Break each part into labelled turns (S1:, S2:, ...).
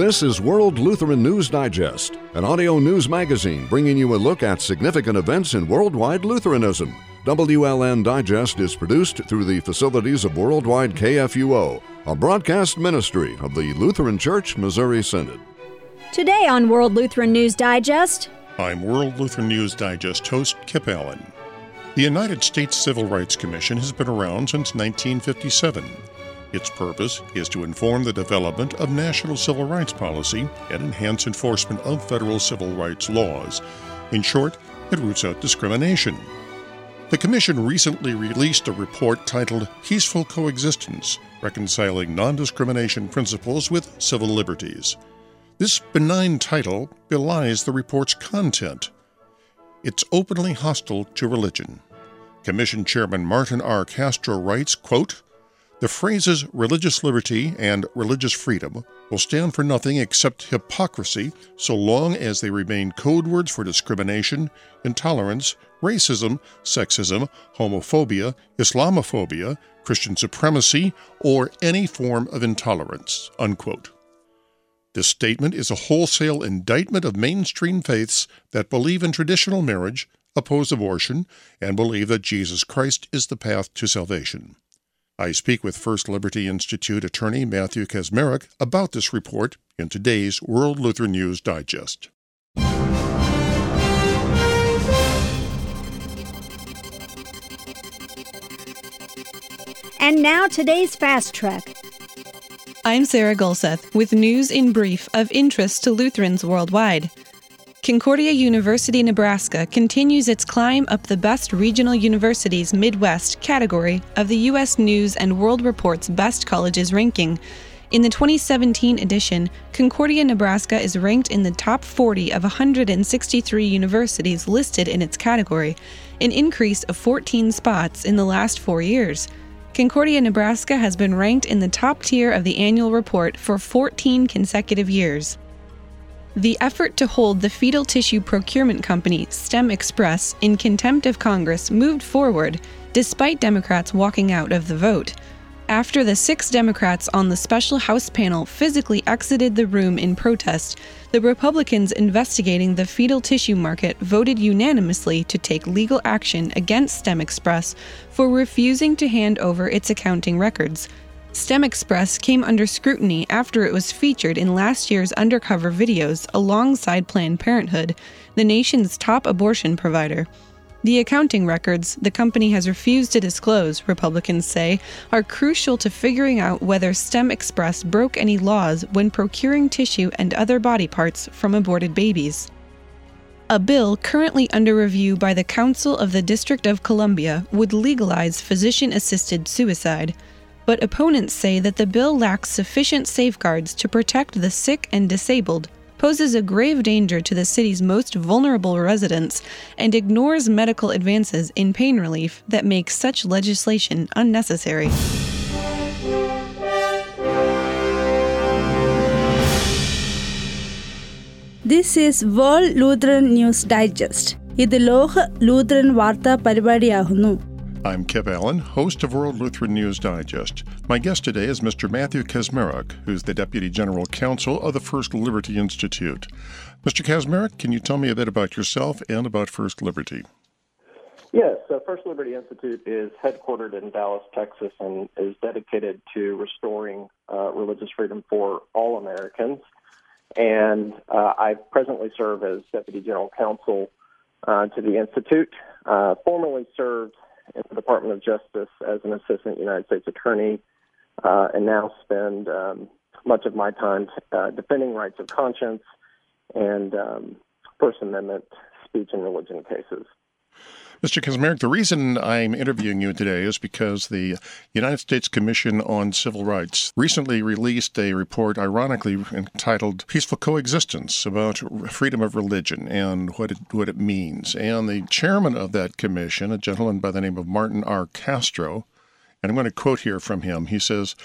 S1: This is World Lutheran News Digest, an audio news magazine bringing you a look at significant events in worldwide Lutheranism. WLN Digest is produced through the facilities of Worldwide KFUO, a broadcast ministry of the Lutheran Church Missouri Synod.
S2: Today on World Lutheran News Digest,
S3: I'm World Lutheran News Digest host Kip Allen. The United States Civil Rights Commission has been around since 1957. Its purpose is to inform the development of national civil rights policy and enhance enforcement of federal civil rights laws. In short, it roots out discrimination. The Commission recently released a report titled Peaceful Coexistence Reconciling Non Discrimination Principles with Civil Liberties. This benign title belies the report's content. It's openly hostile to religion. Commission Chairman Martin R. Castro writes, quote, the phrases religious liberty and religious freedom will stand for nothing except hypocrisy so long as they remain code words for discrimination, intolerance, racism, sexism, homophobia, Islamophobia, Christian supremacy, or any form of intolerance. Unquote. This statement is a wholesale indictment of mainstream faiths that believe in traditional marriage, oppose abortion, and believe that Jesus Christ is the path to salvation. I speak with First Liberty Institute attorney Matthew Kacsmaryk about this report in today's World Lutheran News Digest.
S2: And now today's Fast Track.
S4: I'm Sarah Golseth with news in brief of interest to Lutherans worldwide. Concordia University, Nebraska continues its climb up the Best Regional Universities Midwest category of the U.S. News and World Report's Best Colleges ranking. In the 2017 edition, Concordia, Nebraska is ranked in the top 40 of 163 universities listed in its category, an increase of 14 spots in the last four years. Concordia, Nebraska has been ranked in the top tier of the annual report for 14 consecutive years. The effort to hold the fetal tissue procurement company, STEM Express, in contempt of Congress moved forward, despite Democrats walking out of the vote. After the six Democrats on the special House panel physically exited the room in protest, the Republicans investigating the fetal tissue market voted unanimously to take legal action against STEM Express for refusing to hand over its accounting records. STEM Express came under scrutiny after it was featured in last year's undercover videos alongside Planned Parenthood, the nation's top abortion provider. The accounting records the company has refused to disclose, Republicans say, are crucial to figuring out whether STEM Express broke any laws when procuring tissue and other body parts from aborted babies. A bill currently under review by the Council of the District of Columbia would legalize physician assisted suicide but opponents say that the bill lacks sufficient safeguards to protect the sick and disabled, poses a grave danger to the city's most vulnerable residents, and ignores medical advances in pain relief that make such legislation unnecessary.
S5: This is World Lutheran News Digest. ഇത് ലോക ലൂത്രൻ വാർത്താ പരിപാടിയാകുന്നു
S3: I'm Kip Allen, host of World Lutheran News Digest. My guest today is Mr. Matthew Kacsmaryk, who's the Deputy General Counsel of the First Liberty Institute. Mr. Kacsmaryk, can you tell me a bit about yourself and about First Liberty?
S6: Yes, so First Liberty Institute is headquartered in Dallas, Texas, and is dedicated to restoring uh, religious freedom for all Americans. And uh, I presently serve as Deputy General Counsel uh, to the Institute. Uh, formerly served in the Department of Justice as an Assistant United States Attorney, uh, and now spend um, much of my time uh, defending rights of conscience and um, First Amendment speech and religion cases.
S3: Mr. Kacsmaryk, the reason I'm interviewing you today is because the United States Commission on Civil Rights recently released a report, ironically entitled Peaceful Coexistence, about freedom of religion and what it, what it means. And the chairman of that commission, a gentleman by the name of Martin R. Castro, and I'm going to quote here from him, he says,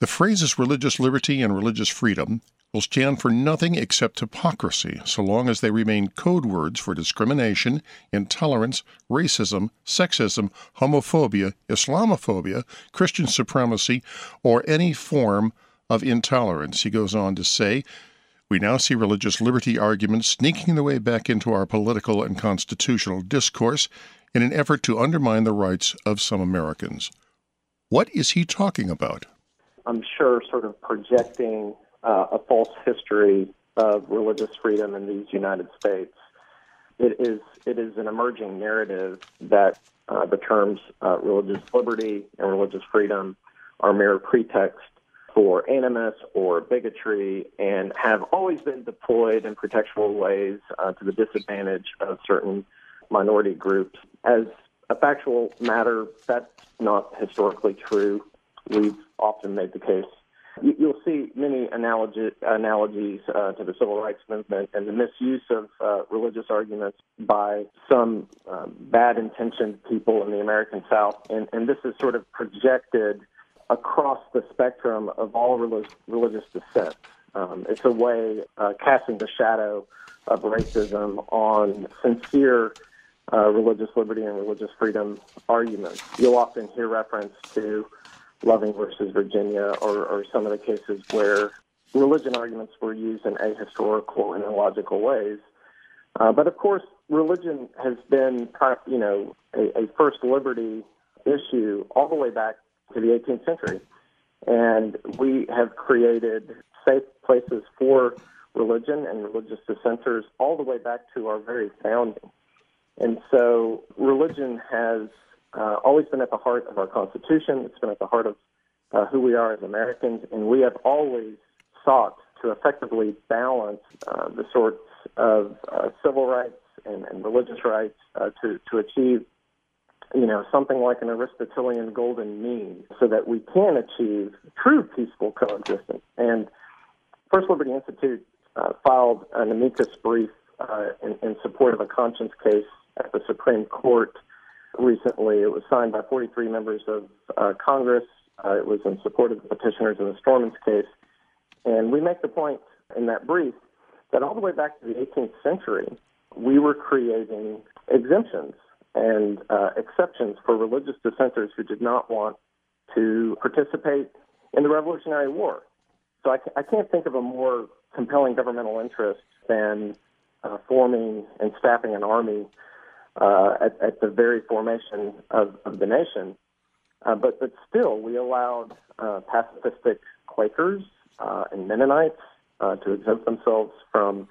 S3: The phrases religious liberty and religious freedom will stand for nothing except hypocrisy so long as they remain code words for discrimination, intolerance, racism, sexism, homophobia, Islamophobia, Christian supremacy, or any form of intolerance. He goes on to say, we now see religious liberty arguments sneaking their way back into our political and constitutional discourse in an effort to undermine the rights of some Americans. What is he talking about?
S6: I'm sure sort of projecting uh, a false history of religious freedom in these United States. It is it is an emerging narrative that uh, the terms uh, religious liberty and religious freedom are mere pretext for animus or bigotry and have always been deployed in pretextual ways uh, to the disadvantage of certain minority groups. As a factual matter, that's not historically true. We've often made the case. You'll see many analogy, analogies uh, to the civil rights movement and the misuse of uh, religious arguments by some um, bad intentioned people in the American South. And, and this is sort of projected across the spectrum of all religious, religious dissent. Um, it's a way uh, casting the shadow of racism on sincere uh, religious liberty and religious freedom arguments. You'll often hear reference to Loving versus Virginia or, or some of the cases where religion arguments were used in ahistorical and illogical ways. Uh, but of course, religion has been, you know, a, a first liberty issue all the way back to the 18th century. And we have created safe places for religion and religious dissenters all the way back to our very founding. And so religion has uh, always been at the heart of our Constitution. It's been at the heart of uh, who we are as Americans, and we have always sought to effectively balance uh, the sorts of uh, civil rights and, and religious rights uh, to to achieve, you know, something like an Aristotelian golden mean, so that we can achieve true peaceful coexistence. And First Liberty Institute uh, filed an amicus brief in, in support of a conscience case at the Supreme Court recently. It was signed by 43 members of uh, Congress. Uh, it was in support of the petitioners in the Stormans case. And we make the point in that brief that all the way back to the 18th century, we were creating exemptions and uh, exceptions for religious dissenters who did not want to participate in the Revolutionary War. So I, I can't think of a more compelling governmental interest than uh, forming and staffing an army uh, at, at, the very formation of, of the nation. Uh, but, but still, we allowed uh, pacifistic Quakers uh, and Mennonites uh, to exempt themselves from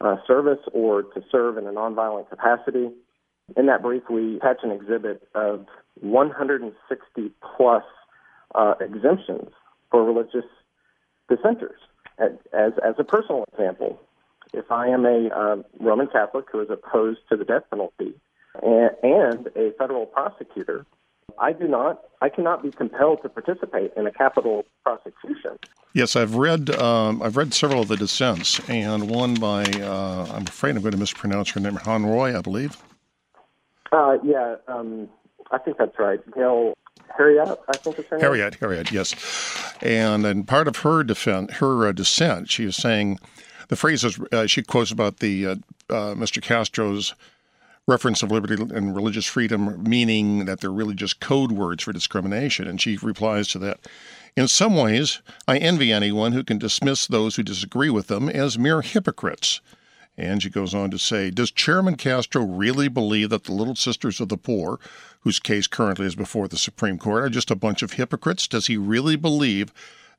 S6: uh, service or to serve in a nonviolent capacity. In that brief, we attach an exhibit of 160 plus exemptions for religious dissenters. As, as a personal example, if I am a Roman Catholic who is opposed to the death penalty and, and a federal prosecutor, I do not, I cannot be compelled to participate in a capital prosecution.
S3: Yes, I've read, um, I've read several of the dissents, and one by, uh, I'm afraid I'm going to mispronounce her name, Han Roy, I believe.
S6: Uh, yeah, um, I think that's right. Gail Heriot, I think it's her name.
S3: Heriot, Heriot, yes. And and part of her defense, her uh, dissent, she is saying the phrases uh, she quotes about the uh, uh, Mr. Castro's reference of liberty and religious freedom, meaning that they're really just code words for discrimination. And she replies to that. In some ways, I envy anyone who can dismiss those who disagree with them as mere hypocrites. And she goes on to say, Does Chairman Castro really believe that the Little Sisters of the Poor, whose case currently is before the Supreme Court, are just a bunch of hypocrites? Does he really believe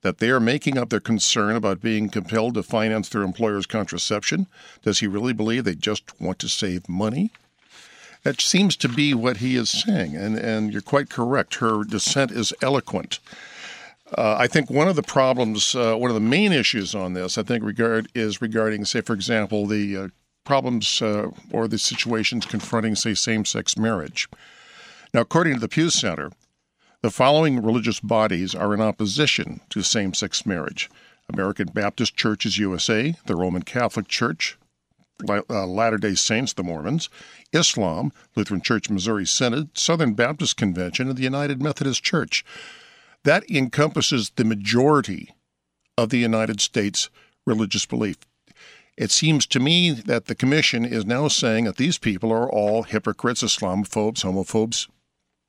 S3: that they are making up their concern about being compelled to finance their employer's contraception? Does he really believe they just want to save money? That seems to be what he is saying, and, and you're quite correct. Her dissent is eloquent. Uh, I think one of the problems, uh, one of the main issues on this, I think, regard is regarding, say, for example, the uh, problems uh, or the situations confronting, say, same-sex marriage. Now, according to the Pew Center, the following religious bodies are in opposition to same sex marriage American Baptist Churches USA, the Roman Catholic Church, uh, Latter day Saints, the Mormons, Islam, Lutheran Church Missouri Synod, Southern Baptist Convention, and the United Methodist Church. That encompasses the majority of the United States religious belief. It seems to me that the Commission is now saying that these people are all hypocrites, Islamophobes, homophobes,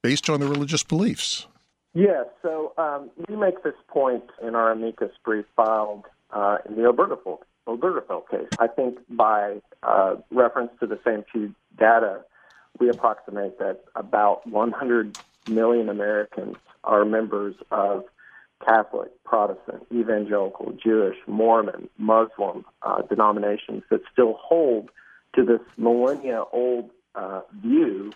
S3: based on their religious beliefs.
S6: Yes, so um, we make this point in our amicus brief filed uh, in the Obergefell, Obergefell case. I think by uh, reference to the same Pew data, we approximate that about 100 million Americans are members of Catholic, Protestant, evangelical, Jewish, Mormon, Muslim uh, denominations that still hold to this millennia old uh, view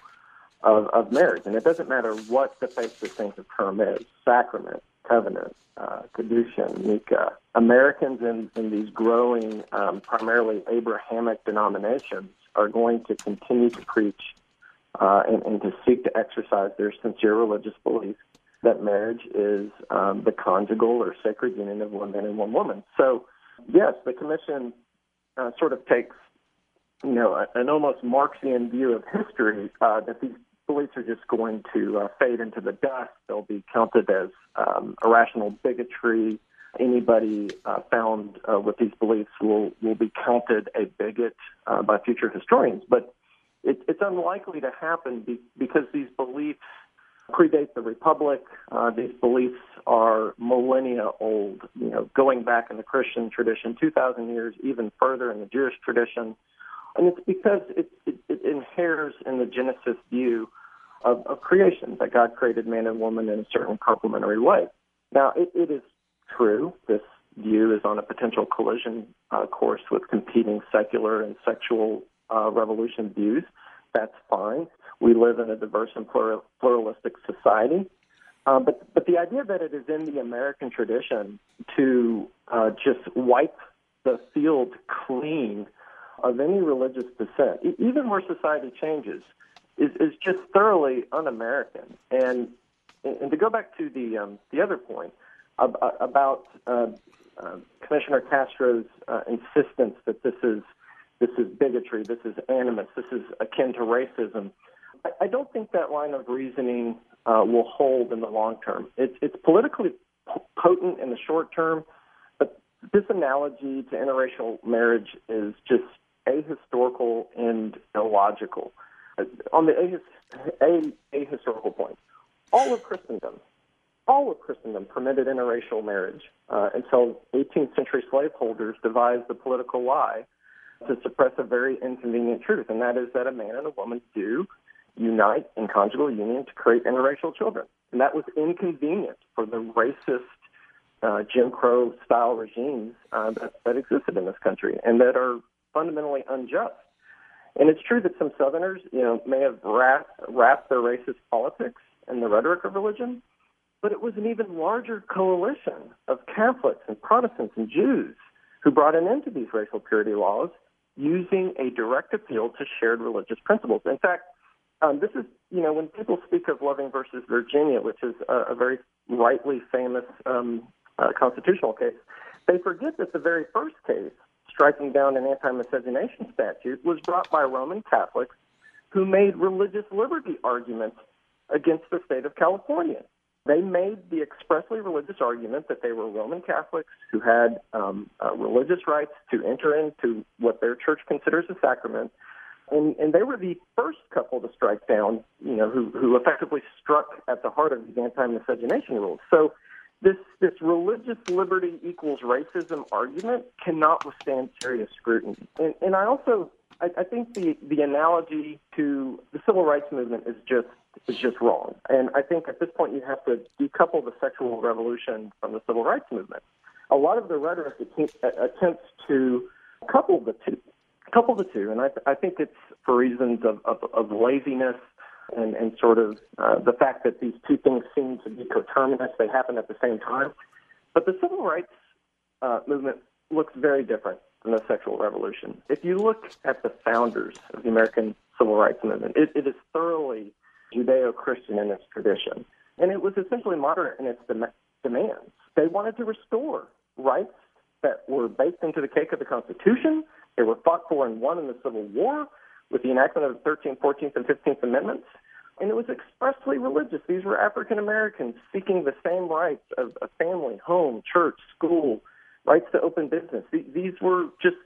S6: of, of marriage. And it doesn't matter what the faith distinctive term is sacrament, covenant, uh, Kiddushin, Nikah. Americans in, in these growing, um, primarily Abrahamic denominations are going to continue to preach uh, and, and to seek to exercise their sincere religious belief that marriage is um, the conjugal or sacred union of one man and one woman. So, yes, the commission uh, sort of takes, you know, an almost Marxian view of history uh, that these beliefs are just going to uh, fade into the dust. They'll be counted as um, irrational bigotry. Anybody uh, found uh, with these beliefs will will be counted a bigot uh, by future historians. But it, it's unlikely to happen be, because these beliefs predate the republic. Uh, these beliefs are millennia old, you know, going back in the Christian tradition, 2,000 years, even further in the Jewish tradition. And it's because it, it, it inheres in the Genesis view of, of creation, that God created man and woman in a certain complementary way. Now, it, it is true, this view is on a potential collision uh, course with competing secular and sexual uh, revolution views. That's fine. We live in a diverse and plural, pluralistic society. Uh, but but the idea that it is in the American tradition to uh, just wipe the field clean of any religious dissent, even where society changes, is, is just thoroughly un-American. And and to go back to the um, the other point about uh, uh, Commissioner Castro's uh, insistence that this is this is bigotry, this is animus, this is akin to racism. I, I don't think that line of reasoning uh, will hold in the long term. It's, it's politically potent in the short term, but this analogy to interracial marriage is just ahistorical and illogical. Uh, on the ahis- ahistorical point, all of Christendom, all of Christendom permitted interracial marriage uh, until 18th century slaveholders devised the political lie to suppress a very inconvenient truth, and that is that a man and a woman do unite in conjugal union to create interracial children. And that was inconvenient for the racist uh, Jim Crow style regimes uh, that, that existed in this country and that are fundamentally unjust. And it's true that some Southerners, you know, may have wrapped, wrapped their racist politics in the rhetoric of religion, but it was an even larger coalition of Catholics and Protestants and Jews who brought an end to these racial purity laws using a direct appeal to shared religious principles. In fact, um, this is, you know, when people speak of Loving versus Virginia, which is a, a very rightly famous um, uh, constitutional case, they forget that the very first case striking down an anti-miscegenation statute was brought by Roman Catholics who made religious liberty arguments against the state of California. They made the expressly religious argument that they were Roman Catholics who had um, uh, religious rights to enter into what their church considers a sacrament, and, and they were the first couple to strike down, you know, who, who effectively struck at the heart of these anti-miscegenation rules. So this this religious liberty equals racism argument cannot withstand serious scrutiny. And, and I also I, I think the the analogy to the civil rights movement is just is just wrong. And I think at this point you have to decouple the sexual revolution from the civil rights movement. A lot of the rhetoric attempts to couple the two, couple the two, and I, I think it's for reasons of, of, of laziness and, and sort of uh, the fact that these two things seem to be coterminous. They happen at the same time. But the civil rights uh, movement looks very different than the sexual revolution. If you look at the founders of the American civil rights movement, it, it is thoroughly Judeo Christian in its tradition. And it was essentially moderate in its dem- demands. They wanted to restore rights that were baked into the cake of the Constitution. They were fought for and won in the Civil War with the enactment of the 13th, 14th, and 15th Amendments. And it was expressly religious. These were African Americans seeking the same rights of a family, home, church, school, rights to open business. These were just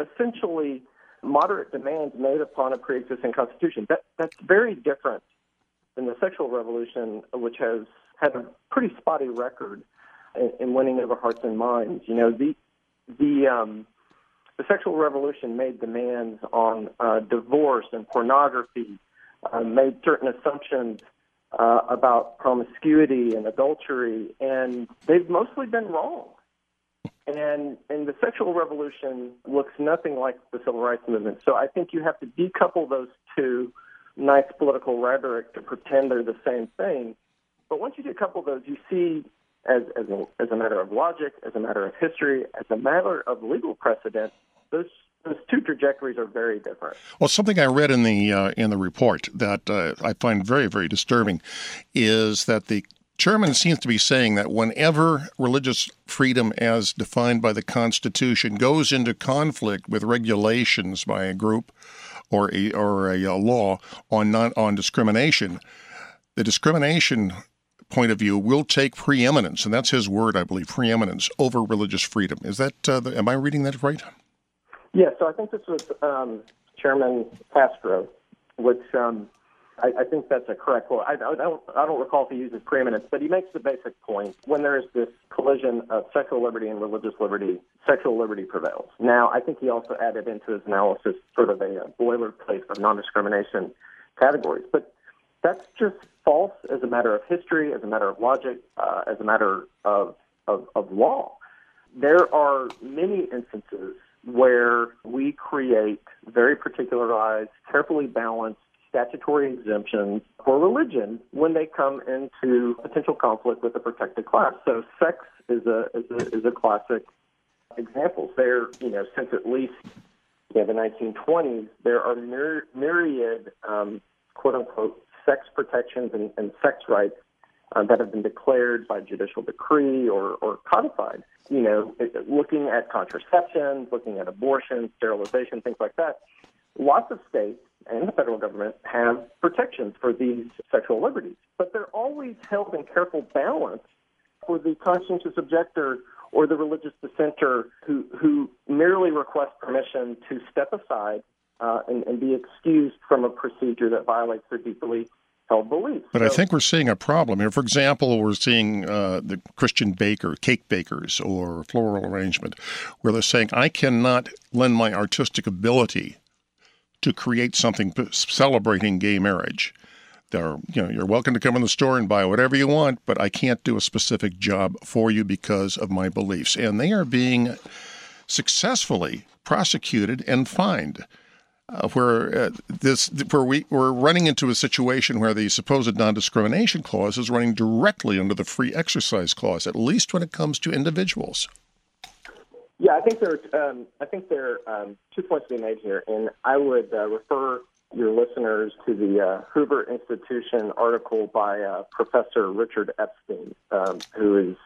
S6: essentially moderate demands made upon a pre-existing constitution. That, that's very different than the sexual revolution, which has had a pretty spotty record in, in winning over hearts and minds. You know, the the um, the sexual revolution made demands on uh, divorce and pornography, uh, made certain assumptions uh, about promiscuity and adultery, and they've mostly been wrong. And and the sexual revolution looks nothing like the civil rights movement. So I think you have to decouple those two nice political rhetoric to pretend they're the same thing. But once you decouple those, you see as as a, as a matter of logic, as a matter of history, as a matter of legal precedent, those those two trajectories are very different.
S3: Well, something I read in the uh, in the report that uh, I find very very disturbing is that the chairman seems to be saying that whenever religious freedom, as defined by the Constitution, goes into conflict with regulations by a group or a or a, a law on non on discrimination, the discrimination point of view will take preeminence, and that's his word, I believe, preeminence over religious freedom. Is that uh, the, am I reading that right?
S6: Yeah, so I think this was um, Chairman Castro, which um, I, I, think that's a correct quote. I, I, don't, I don't recall if he uses preeminence, but he makes the basic point. When there is this collision of sexual liberty and religious liberty, sexual liberty prevails. Now, I think he also added into his analysis sort of a, a boilerplate of non-discrimination categories, but that's just false as a matter of history, as a matter of logic, uh, as a matter of, of, of law. There are many instances where we create very particularized, carefully balanced statutory exemptions for religion when they come into potential conflict with a protected class. So sex is a is a, is a classic example. There, you know, since at least yeah, the 1920s, there are myri- myriad um, quote unquote sex protections and, and sex rights uh, that have been declared by judicial decree or, or codified. You know, looking at contraception, looking at abortion, sterilization, things like that. Lots of states and the federal government have protections for these sexual liberties, but they're always held in careful balance for the conscientious objector or the religious dissenter who, who merely requests permission to step aside uh, and, and be excused from a procedure that violates their deeply held beliefs.
S3: But so, I think we're seeing a problem here. For example, we're seeing uh, the Christian baker, cake bakers, or floral arrangement, where they're saying, I cannot lend my artistic ability to create something celebrating gay marriage. They're, you know, you're welcome to come in the store and buy whatever you want, but I can't do a specific job for you because of my beliefs. And they are being successfully prosecuted and fined uh, where uh, this where we we're running into a situation where the supposed non-discrimination clause is running directly under the free exercise clause, at least when it comes to individuals.
S6: Yeah, I think there um, I think there are um, two points to be made here, and I would uh, refer your listeners to the uh, Hoover Institution article by uh, Professor Richard Epstein, um, who is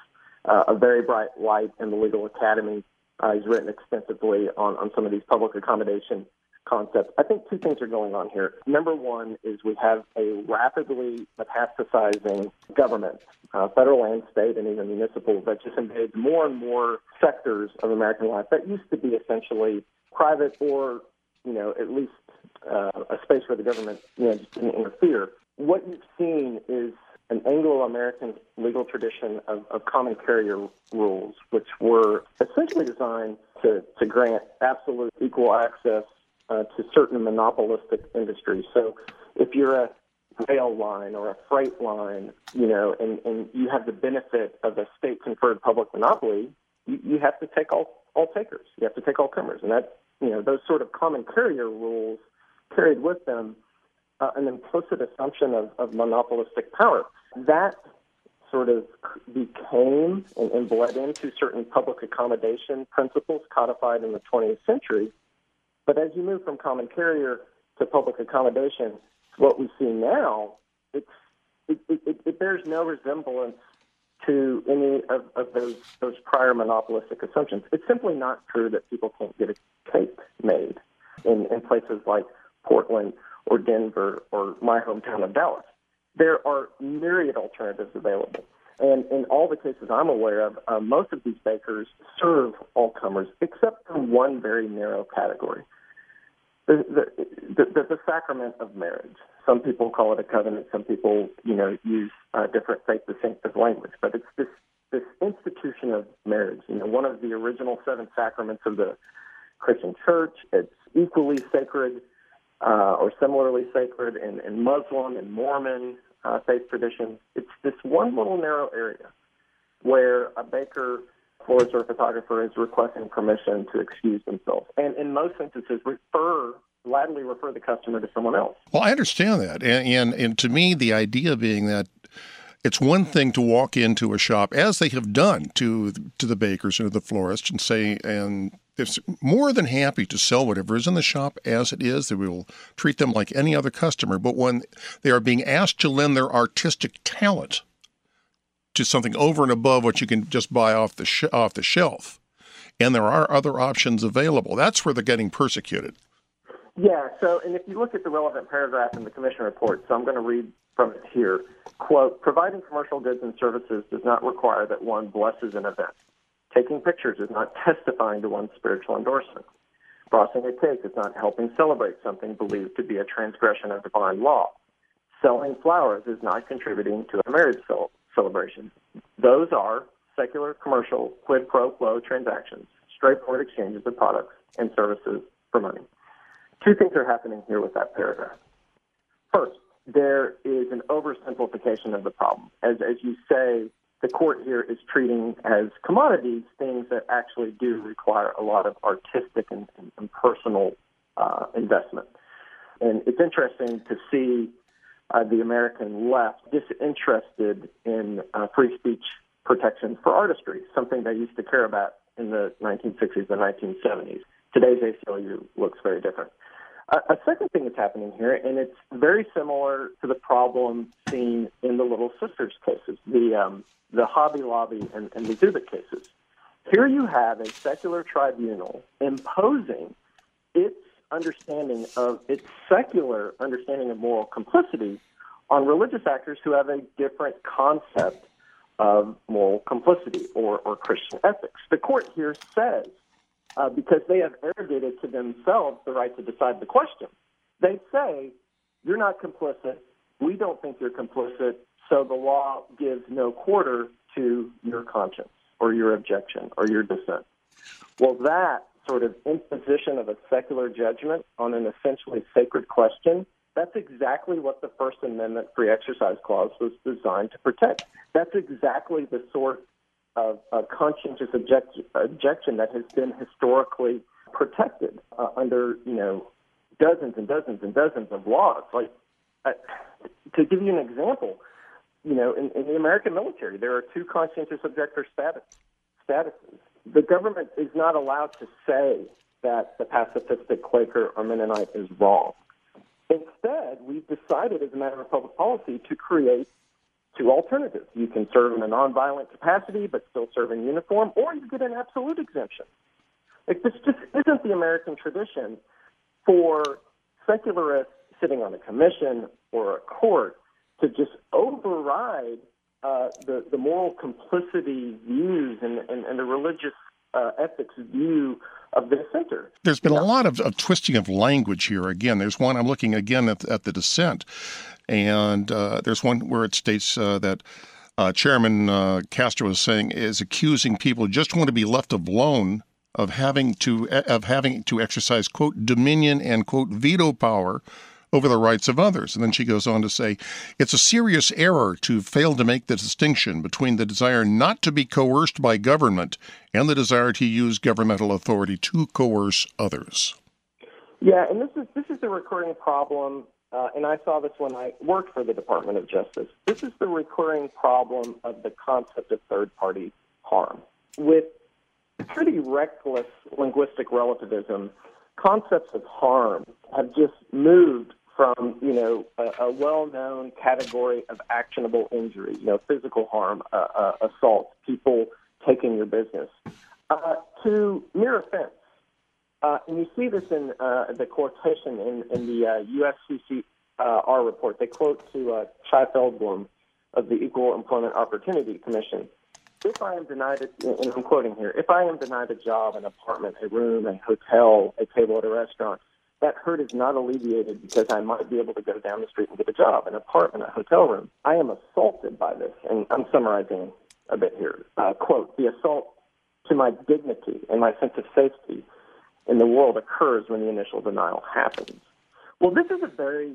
S6: uh, a very bright light in the legal academy. he's written extensively on, on some of these public accommodation concept. I think two things are going on here. Number one is we have a rapidly metastasizing government, uh, federal and state, and even municipal, that just invades more and more sectors of American life that used to be essentially private or, you know, at least uh, a space where the government, you know, just didn't interfere. What you've seen is an Anglo-American legal tradition of, of common carrier rules, which were essentially designed to, to grant absolute equal access uh, to certain monopolistic industries. So if you're a rail line or a freight line, you know, and, and you have the benefit of a state conferred public monopoly, you, you have to take all, all takers. You have to take all comers. And that, you know, those sort of common carrier rules carried with them uh, an implicit assumption of, of monopolistic power. That sort of became and, and bled into certain public accommodation principles codified in the 20th century but as you move from common carrier to public accommodation, what we see now, it's, it, it, it bears no resemblance to any of, of those those prior monopolistic assumptions. It's simply not true that people can't get a cake made in, in places like Portland or Denver or my hometown of Dallas. There are myriad alternatives available. And in all the cases I'm aware of, uh, most of these bakers serve all comers except for one very narrow category. The, the, the, the sacrament of marriage. Some people call it a covenant. Some people, you know, use uh, different faith distinctive language. But it's this this institution of marriage. You know, one of the original seven sacraments of the Christian Church. It's equally sacred uh, or similarly sacred in, in Muslim and Mormon uh, faith traditions. It's this one little narrow area where a baker, or photographer is requesting permission to excuse themselves, and in most instances refer gladly refer the customer to someone else.
S3: Well, I understand that, and, and and to me, the idea being that it's one thing to walk into a shop, as they have done to to the bakers and to the florists, and say, and they're more than happy to sell whatever is in the shop as it is. They will treat them like any other customer. But when they are being asked to lend their artistic talent to something over and above what you can just buy off the sh- off the shelf, and there are other options available, that's where they're getting persecuted.
S6: Yeah. So, and if you look at the relevant paragraph in the commission report, so I'm going to read from it here. Quote: Providing commercial goods and services does not require that one blesses an event. Taking pictures is not testifying to one's spiritual endorsement. Crossing a cake is not helping celebrate something believed to be a transgression of divine law. Selling flowers is not contributing to a marriage celebration. Those are secular, commercial, quid pro quo transactions, straightforward exchanges of products and services for money. Two things are happening here with that paragraph. First, there is an oversimplification of the problem. As, as you say, the court here is treating as commodities things that actually do require a lot of artistic and, and, and personal uh, investment. And it's interesting to see uh, the American left disinterested in uh, free speech protections for artistry, something they used to care about in the 1960s and 1970s. Today's ACLU looks very different. Uh, a second thing that's happening here, and it's very similar to the problem seen in the Little Sisters cases, the um, the Hobby Lobby and, and the Zubik cases. Here you have a secular tribunal imposing its understanding of its secular understanding of moral complicity on religious actors who have a different concept of moral complicity or, or Christian ethics. The court here says, uh, because they have arrogated to themselves the right to decide the question, they say, You're not complicit. We don't think you're complicit. So the law gives no quarter to your conscience or your objection or your dissent. Well, that sort of imposition of a secular judgment on an essentially sacred question, that's exactly what the First Amendment free exercise clause was designed to protect. That's exactly the sort of, of conscientious object, objection that has been historically protected uh, under, you know, dozens and dozens and dozens of laws. Like, uh, to give you an example, you know, in, in the American military, there are two conscientious objector status, statuses. The government is not allowed to say that the pacifistic Quaker or Mennonite is wrong. Instead, we've decided as a matter of public policy to create two alternatives. You can serve in a nonviolent capacity but still serve in uniform, or you get an absolute exemption. Like this just isn't the American tradition for secularists sitting on a commission or a court to just override uh, the, the moral complicity views and, and, and the religious uh, ethics view of the dissenter.
S3: There's been a lot of, of, twisting of language here. Again, there's one I'm looking again at, at the dissent, and uh, there's one where it states uh, that. Uh, Chairman uh, Castro is saying is accusing people who just want to be left alone of having to of having to exercise quote dominion and quote veto power over the rights of others. And then she goes on to say, it's a serious error to fail to make the distinction between the desire not to be coerced by government and the desire to use governmental authority to coerce others.
S6: Yeah, and this is this is the recurring problem, uh, and I saw this when I worked for the Department of Justice. This is the recurring problem of the concept of third party harm. With pretty reckless linguistic relativism, concepts of harm have just moved from you know a, a well-known category of actionable injury, you know, physical harm, uh, uh, assault, people taking your business, uh, to mere offense. Uh, and you see this in uh, the quotation in, in the uh, USCCR report. They quote to uh, Chai Feldblum of the Equal Employment Opportunity Commission. If I am denied, a, and I'm quoting here, if I am denied a job, an apartment, a room, a hotel, a table at a restaurant, that hurt is not alleviated because I might be able to go down the street and get a job, an apartment, a hotel room. I am assaulted by this, and I'm summarizing a bit here. Uh, quote, the assault to my dignity and my sense of safety in the world occurs when the initial denial happens. Well, this is a very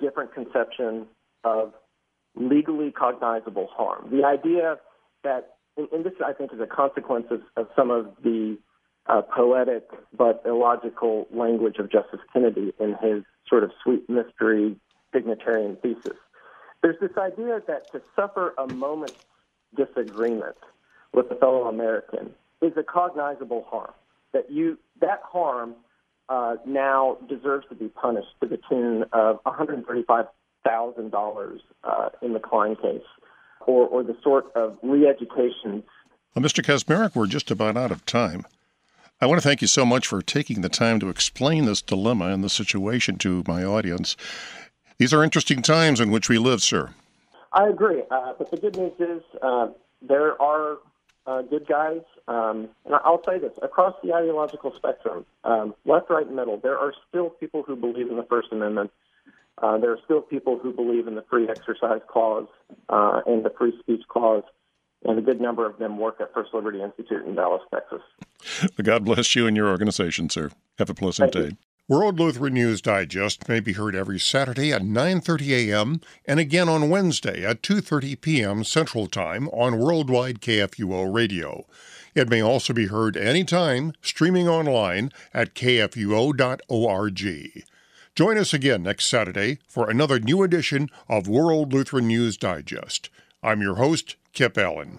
S6: different conception of legally cognizable harm. The idea that, and this I think is a consequence of, of some of the uh, poetic but illogical language of Justice Kennedy in his sort of sweet mystery dignitarian thesis. There's this idea that to suffer a moment's disagreement with a fellow American is a cognizable harm. That you that harm uh, now deserves to be punished to the tune of $135,000 uh, in the Klein case, or, or the sort of re-education.
S3: Well, Mr. Kacsmaryk, we're just about out of time. I want to thank you so much for taking the time to explain this dilemma and the situation to my audience. These are interesting times in which we live, sir.
S6: I agree, uh, but the good news is uh, there are uh, good guys. Um, and I'll say this across the ideological spectrum, um, left, right, and middle, there are still people who believe in the First Amendment. Uh, there are still people who believe in the free exercise clause uh, and the free speech clause, and a good number of them work at First Liberty Institute in Dallas, Texas.
S3: God bless you and your organization, sir. Have a pleasant Thank day. You. World Lutheran News Digest may be heard every Saturday at 9:30 a.m. and again on Wednesday at 2:30 p.m. Central Time on Worldwide KFUO Radio. It may also be heard anytime streaming online at kfuo.org. Join us again next Saturday for another new edition of World Lutheran News Digest. I'm your host, Kip Allen.